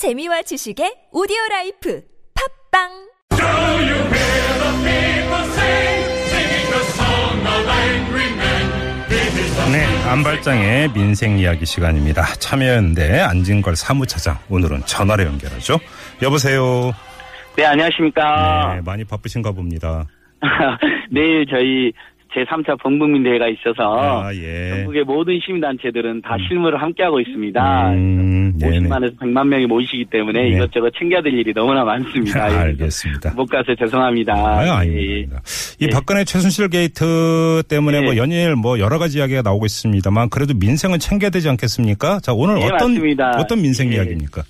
재미와 지식의 오디오 라이프 팟빵 네, 안발장의 민생 이야기 시간입니다. 참여연대 안진걸 사무차장 오늘은 전화로 연결하죠. 여보세요. 네, 안녕하십니까. 네, 많이 바쁘신가 봅니다. 내일 저희 제3차 범국민대회가 있어서 아, 예. 전국의 모든 시민단체들은 다 실무를 함께하고 있습니다. 음, 네네. 50만에서 100만 명이 모이시기 때문에 네. 이것저것 챙겨야 될 일이 너무나 많습니다. 아, 알겠습니다. 못 가서 죄송합니다. 아유, 예. 아닙니다. 이 예. 박근혜 최순실 게이트 때문에 예. 뭐 연일 뭐 여러 가지 이야기가 나오고 있습니다만 그래도 민생은 챙겨야 되지 않겠습니까? 자, 오늘 예, 어떤 맞습니다. 어떤 민생 예. 이야기입니까?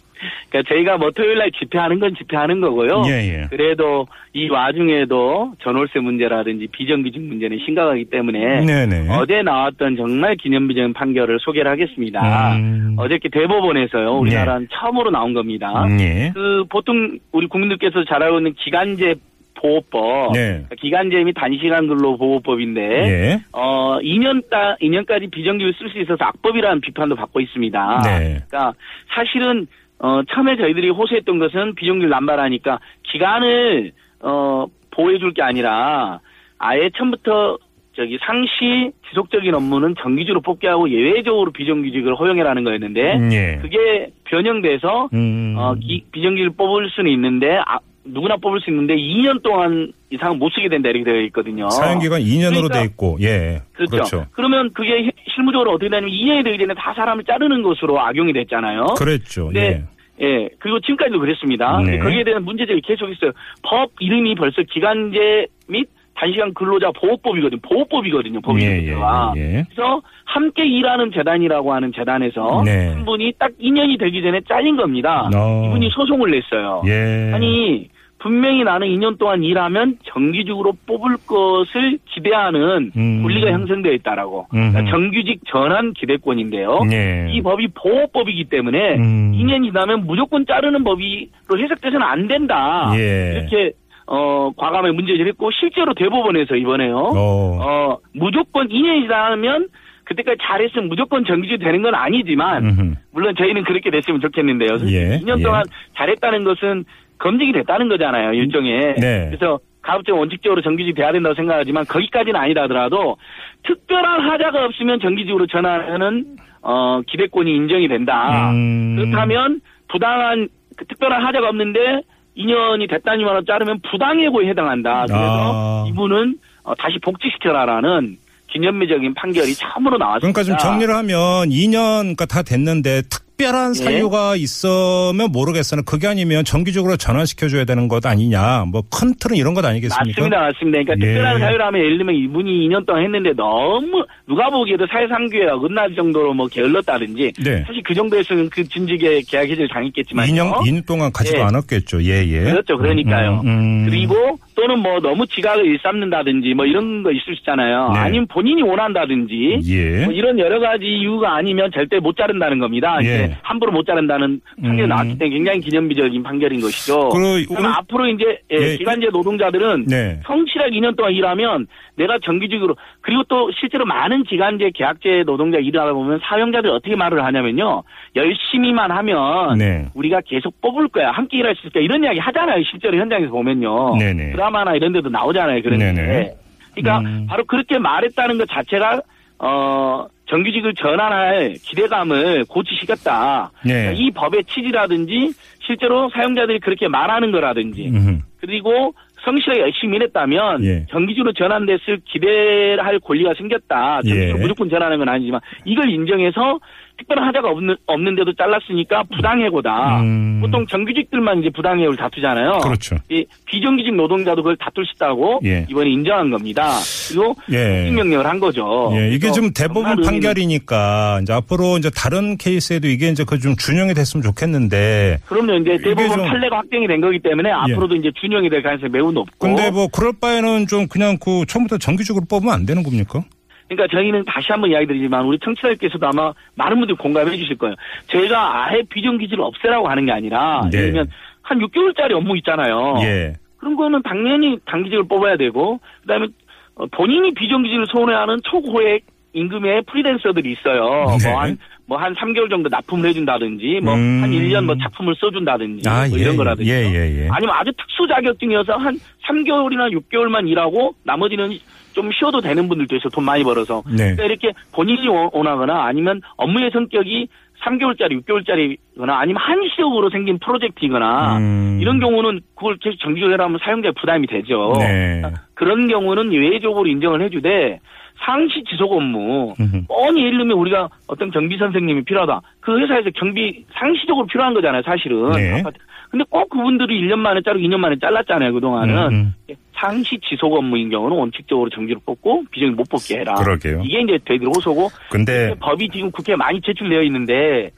그러니까 저희가 뭐 토요일 날 집회하는 건 집회하는 거고요. 예, 예. 그래도 이 와중에도 전월세 문제라든지 비정규직 문제는 심각하기 때문에 네네. 어제 나왔던 정말 기념비적인 판결을 소개를 하겠습니다. 음. 어저께 대법원에서요. 우리나라는 처음으로 나온 겁니다. 음, 예. 그 보통 우리 국민들께서 잘 알고 있는 기간제 보호법, 네. 기간제 및 단시간 근로 보호법인데 예. 어 2년 따 2년까지 비정규직 쓸수 있어서 악법이라는 비판도 받고 있습니다. 네. 그러니까 사실은 어 처음에 저희들이 호소했던 것은 비정규직 남발하니까 기간을 어 보호해 줄 게 아니라 아예 처음부터 저기 상시 지속적인 업무는 정규직으로 뽑게 하고 예외적으로 비정규직을 허용해라는 거였는데 음, 예. 그게 변형돼서 음. 어, 기- 비정규직을 뽑을 수는 있는데 아, 누구나 뽑을 수 있는데 2년 동안 이상 못 쓰게 된다 이렇게 되어 있거든요. 사용 기간 2년으로 그러니까- 돼 있고 예. 그렇죠. 그렇죠. 그러면 그게 히- 실무적으로 어떻게 되냐면 2년이 되기 전에 다 사람을 자르는 것으로 악용이 됐잖아요. 그랬죠. 네. 예. 그리고 지금까지도 그랬습니다. 네. 거기에 대한 문제점이 계속 있어요. 법 이름이 벌써 기간제 및 단시간 근로자 보호법이거든요. 보호법이거든요. 법이 예, 예, 자체가. 예. 그래서 함께 일하는 재단이라고 하는 재단에서 네. 한 분이 딱 2년이 되기 전에 잘린 겁니다. 어. 이분이 소송을 냈어요. 예. 아니 분명히 나는 2년 동안 일하면 정규직으로 뽑을 것을 기대하는 음. 권리가 형성되어 있다라고. 그러니까. 정규직 전환 기대권인데요. 예. 이 법이 보호법이기 때문에 음. 2년 지나면 무조건 자르는 법이로 해석돼서는 안 된다. 예. 이렇게 어 과감하게 문제를 했고 실제로 대법원에서 이번에요. 어. 어 무조건 2년이 지나면 그때까지 잘했으면 무조건 정규직 되는 건 아니지만 음흠. 물론 저희는 그렇게 됐으면 좋겠는데요. 예, 2년 예. 동안 잘했다는 것은 검증이 됐다는 거잖아요, 일종의. 네. 그래서 가급적 원칙적으로 정규직 돼야 된다고 생각하지만 거기까지는 아니다 하더라도 특별한 하자가 없으면 정규직으로 전환하는 어 기대권이 인정이 된다. 음. 그렇다면 부당한 그 특별한 하자가 없는데 2년이 됐다니만 자르면 부당해고에 해당한다. 그래서 아. 이분은 어, 다시 복직시켜라라는 기념비적인 판결이 처음으로 나왔습니다. 그러니까 좀 정리를 하면 2년 그러니까 다 됐는데 특별한 예. 사유가 있으면 모르겠으나 그게 아니면 정기적으로 전환시켜줘야 되는 것 아니냐. 뭐큰 틀은 이런 것 아니겠습니까? 맞습니다, 맞습니다. 그러니까 예. 특별한 사유라면 예를 들면 이분이 2년 동안 했는데 너무 누가 보기에도 사회상규에 어긋날 정도로 뭐 게을렀다든지 네. 사실 그 정도였으면 그 진직에 계약 해지를 당했겠지만 2년, 2년 동안 가지도 예. 않았겠죠. 예, 예. 그렇죠, 그러니까요. 음, 음. 그리고 또는 뭐 너무 지각을 일삼는다든지 뭐 이런 거 있을 수 있잖아요. 네. 아니면 본인이 원한다든지 예. 뭐 이런 여러 가지 이유가 아니면 절대 못 자른다는 겁니다. 예. 이제 함부로 못 자른다는 판결이 음. 나왔기 때문에 굉장히 기념비적인 판결인 것이죠. 그럼 오늘- 앞으로 이제 예, 예. 기간제 노동자들은 네. 성실하게 2년 동안 일하면 내가 정규직으로 그리고 또 실제로 많은 기간제 계약제 노동자 일하다 보면 사용자들이 어떻게 말을 하냐면요 열심히만 하면 네. 우리가 계속 뽑을 거야 함께 일할 수 있을까 이런 이야기 하잖아요 실제로 현장에서 보면요 네네. 드라마나 이런 데도 나오잖아요 그런 네네. 데 그러니까 음. 바로 그렇게 말했다는 것 자체가 어 정규직을 전환할 기대감을 고치시켰다 네. 이 법의 취지라든지 실제로 사용자들이 그렇게 말하는 거라든지 음흠. 그리고 성실하게 열심히 일했다면 예. 정규직으로 전환됐을 기대할 권리가 생겼다. 정규직으로 예. 무조건 전환하는 건 아니지만 이걸 인정해서 특별한 하자가 없는, 없는데도 잘랐으니까 부당해고다. 음. 보통 정규직들만 이제 부당해고를 다투잖아요. 그렇죠. 이 비정규직 노동자도 그걸 다툴 수 있다고 예. 이번에 인정한 겁니다. 그리고 예. 명령을 한 거죠. 예, 이게 좀 대법원 판결이니까 이제 앞으로 이제 다른 케이스에도 이게 이제 그 좀 준용이 됐으면 좋겠는데 그럼요. 이제 대법원 좀- 예. 판례가 확정이 된 거기 때문에 앞으로도 이제 준용이 될 가능성이 매우 높고. 근데 뭐 그럴 바에는 좀 그냥 그 처음부터 정규직으로 뽑으면 안 되는 겁니까? 그러니까 저희는 다시 한번 이야기 드리지만 우리 청취자들께서도 아마 많은 분들이 공감해 주실 거예요. 저희가 아예 비정규직을 없애라고 하는 게 아니라 네. 예를 들면 한 6개월짜리 업무 있잖아요. 예. 그런 거는 당연히 단기직을 뽑아야 되고 그다음에 어, 본인이 비정규직을 소원해하는 초고액 임금의 프리랜서들이 있어요. 네. 뭐한 뭐한 3개월 정도 납품을 해준다든지 뭐 음. 한 1년 뭐 작품을 써준다든지 아, 뭐 예, 이런 거라든지 예, 예, 예. 아니면 아주 특수 자격증이어서 한 3개월이나 6개월만 일하고 나머지는 좀 쉬어도 되는 분들도 있어 돈 많이 벌어서 네. 그러니까 이렇게 본인이 원- 원하거나 아니면 업무의 성격이 3개월짜리, 6개월짜리거나 아니면 한시적으로 생긴 프로젝트이거나 음. 이런 경우는 그걸 계속 정기적으로 하면 사용자의 부담이 되죠. 네. 그런 경우는 예외적으로 인정을 해주되 상시 지속 업무 음흠. 뻔히 예를 들면 우리가 어떤 경비 선생님이 필요하다. 그 회사에서 경비 상시적으로 필요한 거잖아요, 사실은. 네. 근데 꼭 그분들이 1년 만에 자르고 2년 만에 잘랐잖아요, 그동안은. 음, 상시 지속 업무인 경우는 원칙적으로 정기로 뽑고 비정기 못 뽑게 해라. 그러게요. 이게 이제 되들 호소고 근데 법이 지금 국회에 많이 제출되어 있는데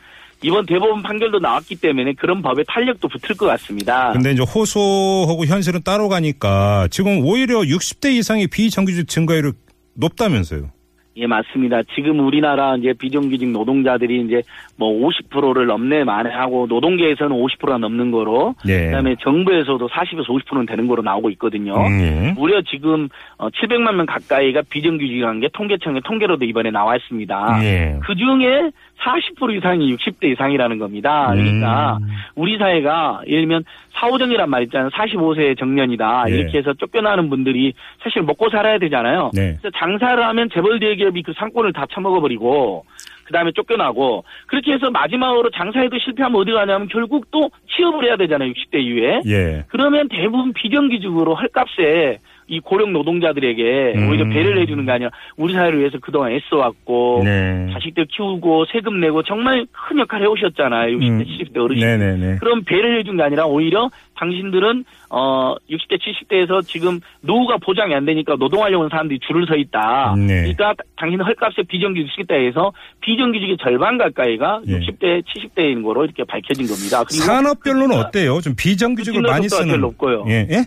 이번 대법원 판결도 나왔기 때문에 그런 법의 탄력도 붙을 것 같습니다. 근데 이제 호소하고 현실은 따로 가니까 지금 오히려 60대 이상의 비정규직 증가율이 높다면서요. 예, 맞습니다. 지금 우리나라 이제 비정규직 노동자들이 이제 뭐 50%를 넘네 만회하고 노동계에서는 50%가 넘는 거로 예. 그다음에 정부에서도 40에서 50%는 되는 거로 나오고 있거든요. 음, 예. 무려 지금 어, 700만 명 가까이가 비정규직이라는 게 통계청의 통계로도 이번에 나와 있습니다. 예. 그 중에 40% 이상이 60대 이상이라는 겁니다. 그러니까 음. 우리 사회가 예를 들면 사후정이란 말 있잖아요. 45세 정년이다. 예. 이렇게 해서 쫓겨나는 분들이 사실 먹고 살아야 되잖아요. 네. 그래서 장사를 하면 재벌 대기 업이 그 상권을 다 처먹어버리고 그다음에 쫓겨나고 그렇게 해서 마지막으로 장사에도 실패하면 어디 가냐면 결국 또 취업을 해야 되잖아요. 60대 이후에. 예. 그러면 대부분 비정규직으로 헐값에 이 고령 노동자들에게 음. 오히려 배를 해주는 게 아니라 우리 사회를 위해서 그동안 애써왔고 네. 자식들 키우고 세금 내고 정말 큰 역할을 해오셨잖아요. 60대, 음. 70대 어르신. 네네네. 그럼 배를 해준 게 아니라 오히려 당신들은 어 60대, 70대에서 지금 노후가 보장이 안 되니까 노동하려고 하는 사람들이 줄을 서 있다. 네. 그러니까 당신 헐값에 비정규직 시켰다 해서 비정규직의 절반 가까이가 예. 60대, 70대인 거로 이렇게 밝혀진 겁니다. 산업별로는 어때요? 좀 비정규직을 그 많이 쓰는. 제일 높고요. 예. 예?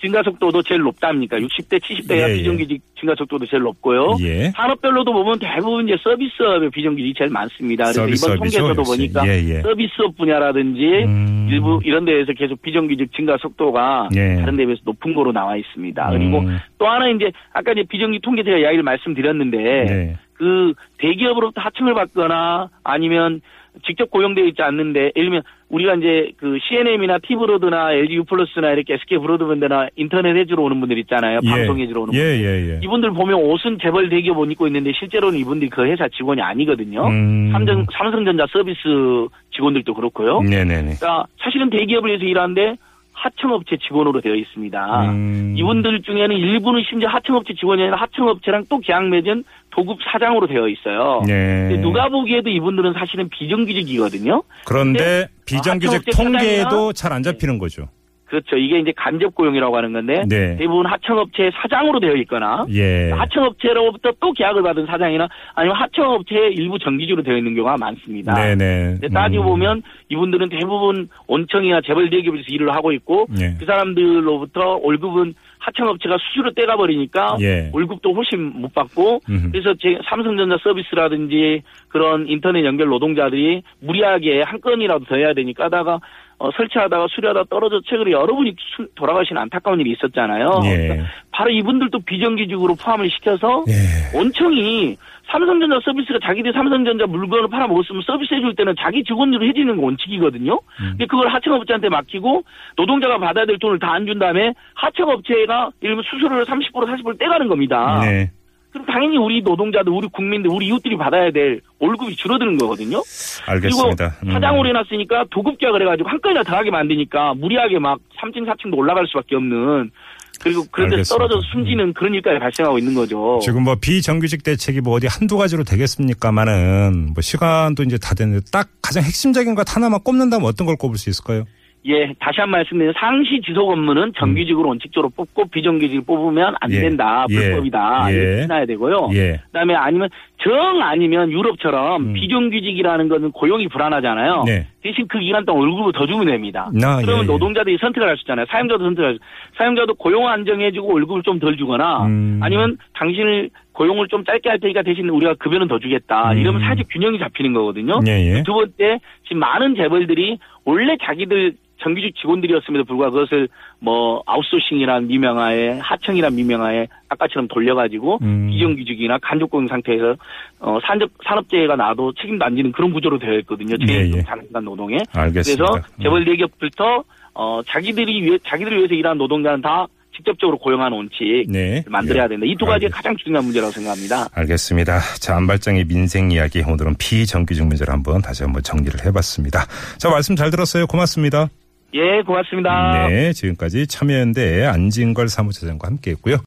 증가 속도도 제일 높답니까? 60대, 70대가 예, 예. 비정규직 증가 속도도 제일 높고요. 예. 산업별로도 보면 대부분 이제 서비스업의 비정규직이 제일 많습니다. 그래서 서비스업이죠, 이번 통계에서도. 보니까 예, 예. 서비스업 분야라든지 음. 일부 이런 데에서 계속 비정규직 증가 속도가 예. 다른 데에 비해서 높은 거로 나와 있습니다. 그리고 음. 또 하나 이제 아까 이제 비정규직 통계 제가 이야기를 말씀드렸는데 네. 그 대기업으로부터 하청을 받거나 아니면 직접 고용되어 있지 않는데 예를 들면 우리가 이제 그 CNM이나 티브로드나 LG U+나 이렇게 SK 브로드밴드나 인터넷 해주러 오는 분들 있잖아요. 방송 해주러 오는 예, 분들. 예, 예. 이분들 보면 옷은 재벌 대기업 옷 입고 있는데 실제로는 이분들이 그 회사 직원이 아니거든요. 음. 삼성, 삼성전자 서비스 직원들도 그렇고요. 네네네. 그러니까 사실은 대기업을 위해서 일하는데 하청업체 직원으로 되어 있습니다. 음. 이분들 중에는 일부는 심지어 하청업체 직원이 아니라 하청업체랑 또 계약 맺은 도급 사장으로 되어 있어요. 네. 누가 보기에도 이분들은 사실은 비정규직이거든요. 그런데 비정규직 통계에도 잘 안 잡히는 거죠. 그렇죠. 이게 이제 간접 고용이라고 하는 건데 네. 대부분 하청업체 사장으로 되어 있거나 예. 하청업체로부터 또 계약을 받은 사장이나 아니면 하청업체의 일부 정규직으로 되어 있는 경우가 많습니다. 네네. 따지고 음. 보면 이분들은 대부분 원청이나 재벌 대기업에서 일을 하고 있고 예. 그 사람들로부터 월급은 하청업체가 수수료 떼가 버리니까 예. 월급도 훨씬 못 받고 음흠. 그래서 제 삼성전자 서비스라든지 그런 인터넷 연결 노동자들이 무리하게 한 건이라도 더 해야 되니까 하다가 어, 설치하다가 수리하다 떨어져 최근에 여러분이 수- 돌아가신 안타까운 일이 있었잖아요. 예. 그러니까 바로 이분들도 비정규직으로 포함을 시켜서 예. 원청이 삼성전자 서비스가 자기들 삼성전자 물건을 팔아먹었으면 서비스 해줄 때는 자기 직원으로 해주는 게 원칙이거든요. 음. 근데 그걸 하청업체한테 맡기고 노동자가 받아야 될 돈을 다 안 준 다음에 하청업체가 들면 수수료를 30% 40% 떼가는 겁니다. 네. 그럼 당연히 우리 노동자들, 우리 국민들, 우리 이웃들이 받아야 될 월급이 줄어드는 거거든요. 알겠습니다. 그리고 사장으로 해놨으니까 도급계약을 해가지고 한 건이나 더 하게 만드니까 무리하게 막 3층, 4층도 올라갈 수밖에 없는 그리고 그런데 알겠습니다. 떨어져서 숨지는 그런 일까지 발생하고 있는 거죠. 지금 뭐 비정규직 대책이 뭐 어디 한두 가지로 되겠습니까마는 뭐 시간도 이제 다 됐는데 딱 가장 핵심적인 것 하나만 꼽는다면 어떤 걸 꼽을 수 있을까요? 예, 다시 한번 말씀드리면 상시 지속 업무는 정규직으로 원칙적으로 뽑고 비정규직을 뽑으면 안 음. 예, 된다. 예, 불법이다. 예. 이렇게 해놔야 되고요. 예. 그다음에 아니면 정 아니면 유럽처럼 음. 비정규직이라는 거는 고용이 불안하잖아요. 네. 대신 그 기간 동안 월급을 더 주면 됩니다. 아, 그러면 예, 예. 노동자들이 선택을 할 수 있잖아요. 사용자도 선택할 수. 사용자도 고용 안정해주고 월급을 좀 덜 주거나 음. 아니면 당신을 고용을 좀 짧게 할 테니까 대신 우리가 급여는 더 주겠다. 음. 이러면 사실 균형이 잡히는 거거든요. 예, 예. 두 번째 지금 많은 재벌들이 원래 자기들 정규직 직원들이었음에도 불구하고 그것을 뭐 아웃소싱이란 미명하에 하청이란 미명하에 아까처럼 돌려가지고 음. 비정규직이나 간접고용 상태에서 어 산업 산업재해가 나도 책임도 안 지는 그런 구조로 되어 있거든요. 예, 예. 장기간 노동에. 알겠습니다. 그래서 재벌 대기업부터 어 자기들이 위해 자기들을 위해서 일하는 노동자는 다 직접적으로 고용하는 원칙 네. 만들어야 예. 된다. 이 두 가지가 가장 중요한 문제라고 생각합니다. 알겠습니다. 자, 안발장의 민생 이야기 오늘은 비정규직 문제를 한번 다시 한번 정리를 해봤습니다. 자, 말씀 잘 들었어요. 고맙습니다. 예, 고맙습니다. 네, 지금까지 참여연대 안진걸 사무처장과 함께했고요.